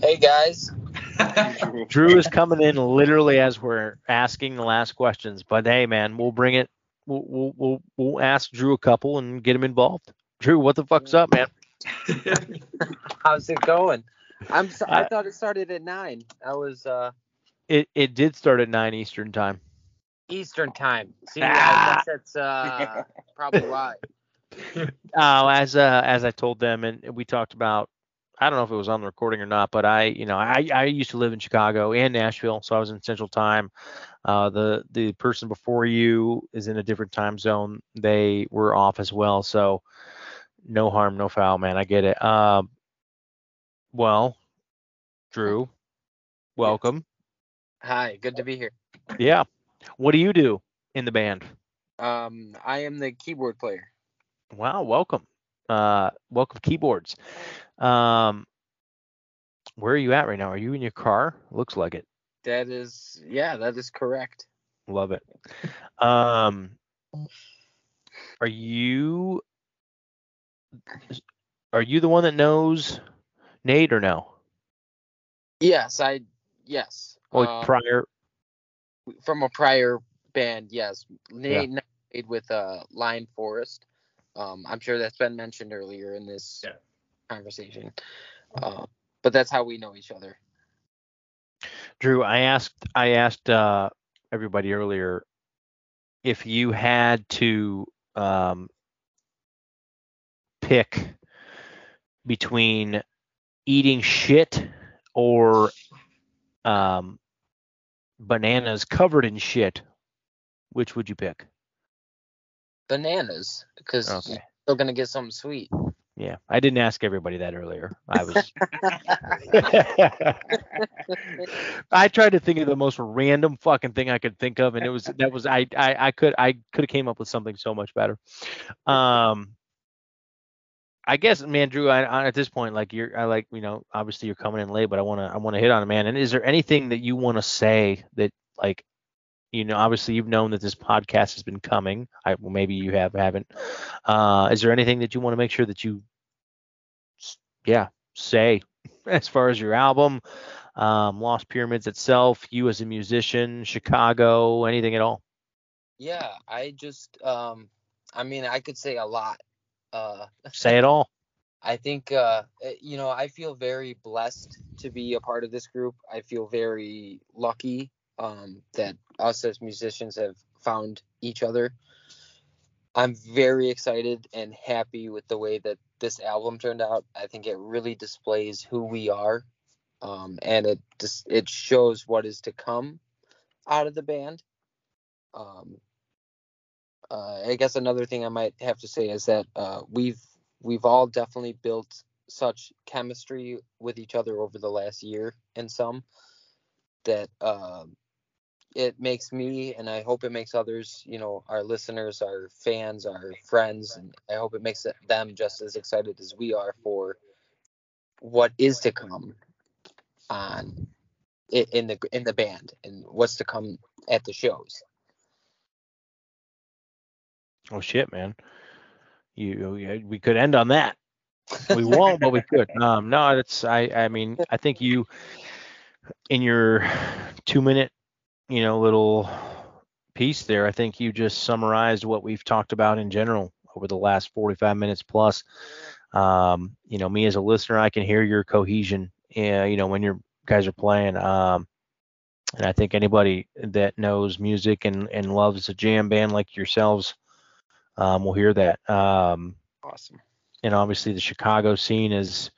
Hey guys.
Drew is coming in literally as we're asking the last questions. But hey, man, we'll bring it. We'll we'll we'll, we'll ask Drew a couple and get him involved. Drew, what the fuck's up, man?
How's it going? I'm so, I
Uh,
thought it started at nine. I was uh
It it did start at nine Eastern time.
Eastern time. See,
Ah.
I guess that's uh probably why.
Uh, as uh, as I told them, and we talked about. I don't know if it was on the recording or not, but I, you know, I, I used to live in Chicago and Nashville, so I was in Central Time. Uh, the the person before you is in a different time zone. They were off as well, so no harm, no foul, man. I get it. Um, well, Drew, welcome.
Hi, good to be here.
Yeah. What do you do in the band?
Um, I am the keyboard player.
Wow, welcome. Uh, welcome keyboards. Um, where are you at right now? Are you in your car? Looks like it.
That is, yeah, that is correct.
Love it. Um, are you are you the one that knows Nate or no?
Yes, I, yes.
Like
Um,
prior.
from a prior band, yes. Nate played with uh Lion Forest. Um, I'm sure that's been mentioned earlier in this
Yeah.
conversation. Uh, but that's how we know each other.
Drew, I asked I asked uh, everybody earlier if you had to um, pick between eating shit or um, bananas covered in shit, which would you pick?
Bananas because
Okay.
you're still gonna get something sweet.
Yeah, I didn't ask everybody that earlier. I was. I tried to think of the most random fucking thing I could think of, and it was that was I I, I could I could have came up with something so much better. Um, I guess, man, Drew. I, I, at this point, like you're, I like you know, obviously you're coming in late, but I want to I want to hit on it, man. And is there anything that you want to say that like you know, obviously you've known that this podcast has been coming. I well, maybe you have, haven't. Uh, is there anything that you want to make sure that you, yeah, say as far as your album, um, Lost Pyramids itself, you as a musician, Chicago, anything at all?
Yeah, I just um I mean I could say a lot. Uh
Say it all.
I think uh eh, you know, I feel very blessed to be a part of this group. I feel very lucky um that us as musicians have found each other. I'm very excited and happy with the way that this album turned out. I think it really displays who we are. Um and it just it shows what is to come out of the band. Um uh, I guess another thing I might have to say is that uh, we've we've all definitely built such chemistry with each other over the last year and some that um it makes me and I hope it makes others, you know, our listeners, our fans, our friends, and I hope it makes them just as excited as we are for what is to come on in the in the band and what's to come at the shows.
Oh shit, man. You, we could end on that. We won't, but we could. Um, no, that's I. I mean, I think you in your two minute, you know, little piece there. I think you just summarized what we've talked about in general over the last 45 minutes plus. Um, you know, me as a listener, I can hear your cohesion. You know, when you guys are playing. Um, and I think anybody that knows music and and loves a jam band like yourselves um, will hear that. Um,
Awesome.
and obviously the Chicago scene is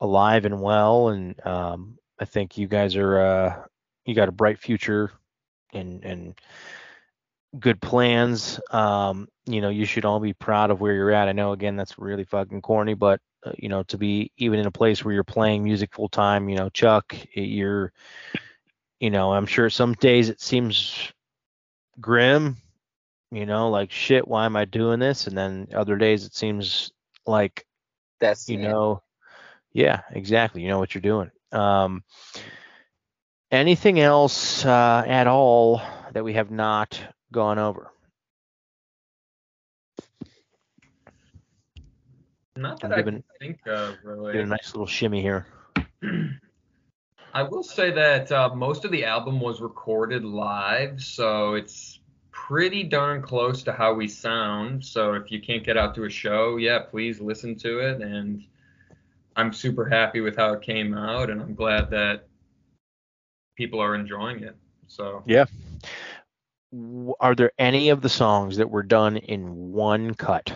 alive and well, and um, I think you guys are uh, you got a bright future and and good plans. Um, you know, you should all be proud of where you're at. I know again that's really fucking corny, but uh, you know, to be even in a place where you're playing music full time, you know, Chuck, you're, you know, I'm sure some days it seems grim, you know, like shit, why am I doing this? And then other days it seems like
That's
you
yeah.
know yeah exactly you know what you're doing um anything else uh at all that we have not gone over
Not that I
giving-
can think of
get a nice little shimmy here
I will say that uh, most of the album was recorded live, so it's pretty darn close to how we sound. So if you can't get out to a show, yeah, please listen to it. And I'm super happy with how it came out, and I'm glad that people are enjoying it. So
yeah, are there any of the songs that were done in one cut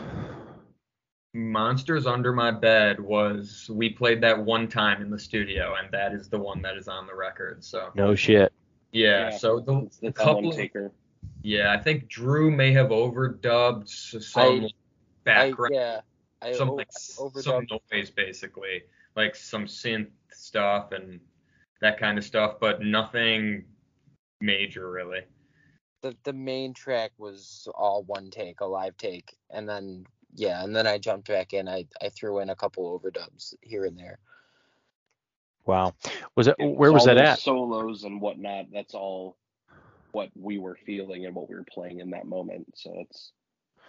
Monsters Under My Bed was we played that one time in the studio, and that is the one that is on the record. So
no shit
yeah,
Yeah,
so the
It's, it's
couple
taker.
Yeah, I think Drew may have overdubbed some
I- I,
background,
yeah, I
some like s- some noise basically, like some synth stuff and that kind of stuff, but nothing major really.
the the main track was all one take, a live take, and then yeah, and then I jumped back in. I I threw in a couple overdubs here and there.
wow was it where was
all
that
those
at
Solos and whatnot. That's all what we were feeling and what we were playing in that moment. So it's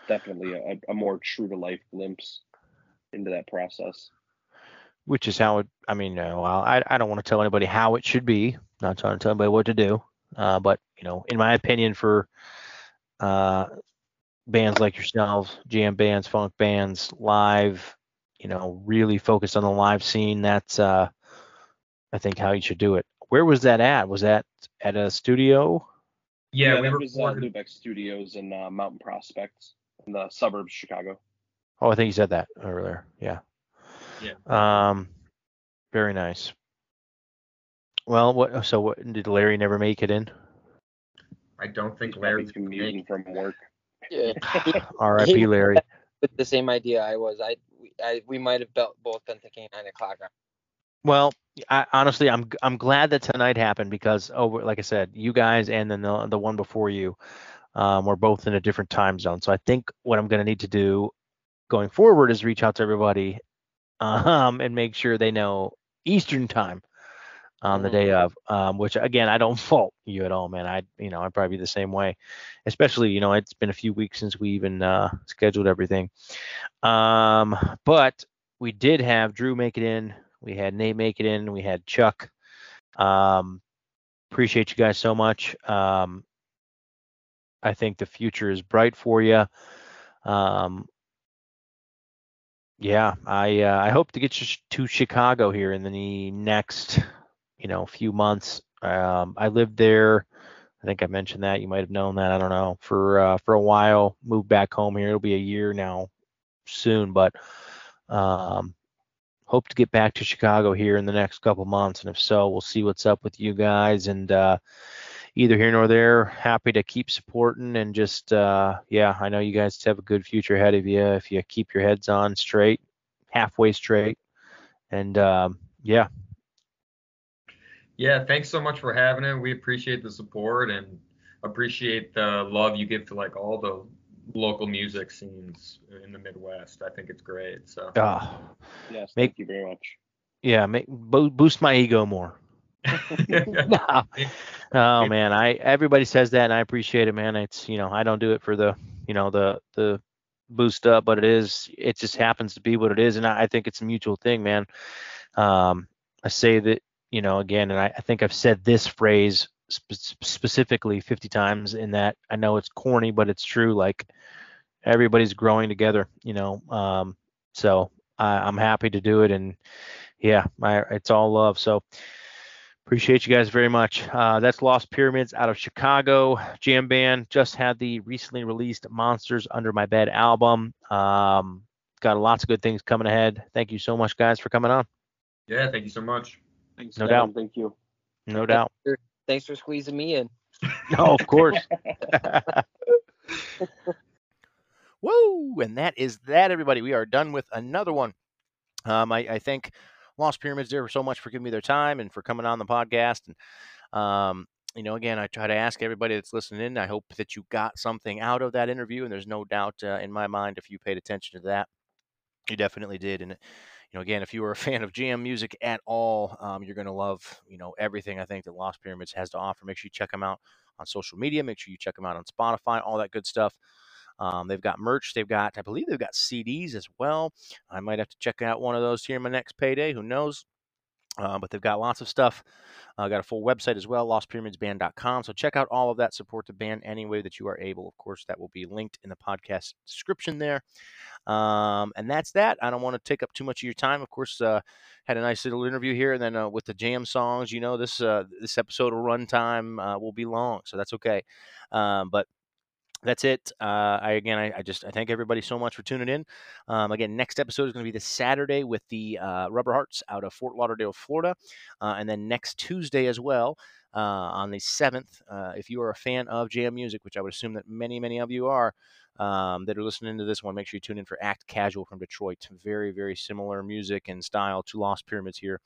definitely a, a more true to life glimpse into that process.
Which is how it i mean uh, well I, I don't want to tell anybody how it should be not trying to tell anybody what to do uh, but you know in my opinion for uh, bands like yourselves jam bands funk bands live you know really focused on the live scene that's uh i think how you should do it where was that at was that at a studio
Yeah, we
that was uh. Lubeck Studios in uh, Mountain Prospects in the suburbs of Chicago.
oh i think you said that earlier yeah
Yeah.
um very nice well what so what did larry never make it in
I don't think
He's
Larry's
commuting
make.
from work.
Yeah.
R.I.P. Larry.
With the same idea I was, I we, I, we might have belt, both been thinking nine o'clock.
Well, I, honestly, I'm I'm glad that tonight happened because oh, like I said, you guys and then the the one before you, um, were both in a different time zone. So I think what I'm going to need to do going forward is reach out to everybody, um, and make sure they know Eastern time on the
Mm-hmm.
day of. Um, which again, I don't fault you at all, man. I you know I'd probably be the same way, especially you know it's been a few weeks since we even uh, scheduled everything. Um, but we did have Drew make it in. We had Nate make it in. We had Chuck. Um, appreciate you guys so much. Um, I think the future is bright for you. Um, yeah, I uh, I hope to get you to Chicago here in the next, you know, few months. Um, I lived there. I think I mentioned that. You might have known that. I don't know for uh, for a while. Moved back home here. It'll be a year now, soon. But um, hope to get back to Chicago here in the next couple months. And if so, we'll see what's up with you guys. And uh, either here nor there, happy to keep supporting and just uh, yeah, I know you guys have a good future ahead of you if you keep your heads on straight, halfway straight. And um, yeah,
Yeah, thanks so much for having it. We appreciate the support and appreciate the love you give to like all the local music scenes in the Midwest. I think it's great. So
uh,
Yes,
Make-
thank you very much.
yeah, make boost my ego more. No. Oh man, I everybody says that and I appreciate it, man. It's you know I don't do it for the you know the the boost up, but it is it just happens to be what it is, and I, I think it's a mutual thing, man. Um, I say that you know again, and I, I think I've said this phrase spe- specifically 50 times in that I know it's corny, but it's true. Like everybody's growing together, you know. Um, so I, I'm happy to do it, and yeah, I, it's all love. So. Appreciate you guys very much. Uh, that's Lost Pyramids out of Chicago. Jam Band just had the recently released Monsters Under My Bed album. Um, got lots of good things coming ahead. Thank you so much, guys, for coming on.
yeah, thank you so much.
Thanks,
No
Kevin.
doubt.
Thank you.
No doubt.
Thanks for squeezing me in.
No, of course. Woo! And that is that, everybody. We are done with another one. Um, I, I thank Lost Pyramids there so much for giving me their time and for coming on the podcast. And um, you know, again, I try to ask everybody that's listening in. I hope that you got something out of that interview, and there's no doubt uh, in my mind if you paid attention to that, you definitely did. And you know, again, if you are a fan of jam music at all, um, you're going to love you know everything I think that Lost Pyramids has to offer. Make sure you check them out on social media. Make sure you check them out on Spotify. All that good stuff. Um, they've got merch. They've got, I believe, they've got CDs as well. I might have to check out one of those here in my next payday. Who knows? Uh, but they've got lots of stuff. Uh, got a full website as well, lostpyramidsband.com. So check out all of that. Support the band any way that you are able. Of course, that will be linked in the podcast description there. Um, and that's that. I don't want to take up too much of your time. Of course, uh, had a nice little interview here, and then uh, with the jam songs, you know, this uh, this episode of runtime uh, will be long, so that's okay. Um, but that's it. Uh, I again, I, I just I thank everybody so much for tuning in. Um, again, next episode is going to be this Saturday with the uh, Rubber Hearts out of Fort Lauderdale, Florida, uh, and then next Tuesday as well uh, on the seventh. Uh, if you are a fan of jam music, which I would assume that many many of you are. Um, that are listening to this one, make sure you tune in for Act Casual from Detroit. Very, very similar music and style to Lost Pyramids here.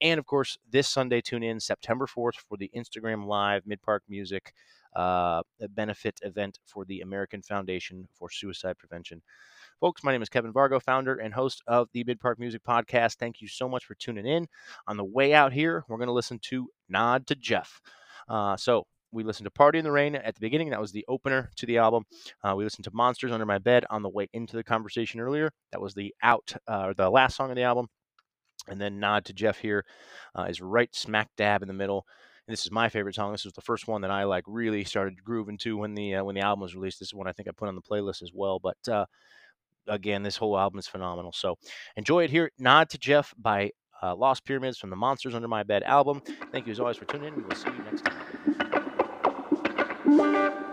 And of course, this Sunday, tune in September 4th for the Instagram Live Mid Park Music uh, a benefit event for the American Foundation for Suicide Prevention. Folks, my name is Kevin Vargo, founder and host of the Mid Park Music Podcast. Thank you so much for tuning in. On the way out here, we're going to listen to Nod to Jeff. Uh, so, we listened to Party in the Rain at the beginning. That was the opener to the album. Uh, we listened to Monsters Under My Bed on the way into the conversation earlier. That was the out, uh, the last song of the album. And then Nod to Jeff here uh, is right smack dab in the middle this is my favorite song. This was the first one that I like really started grooving to when the uh, when the album was released. This is one I think I put on the playlist as well. But uh, again, this whole album is phenomenal. So enjoy it here. Nod to Jeff by uh, Lost Pyramids from the Monsters Under My Bed album. Thank you as always for tuning in. We will see you next time.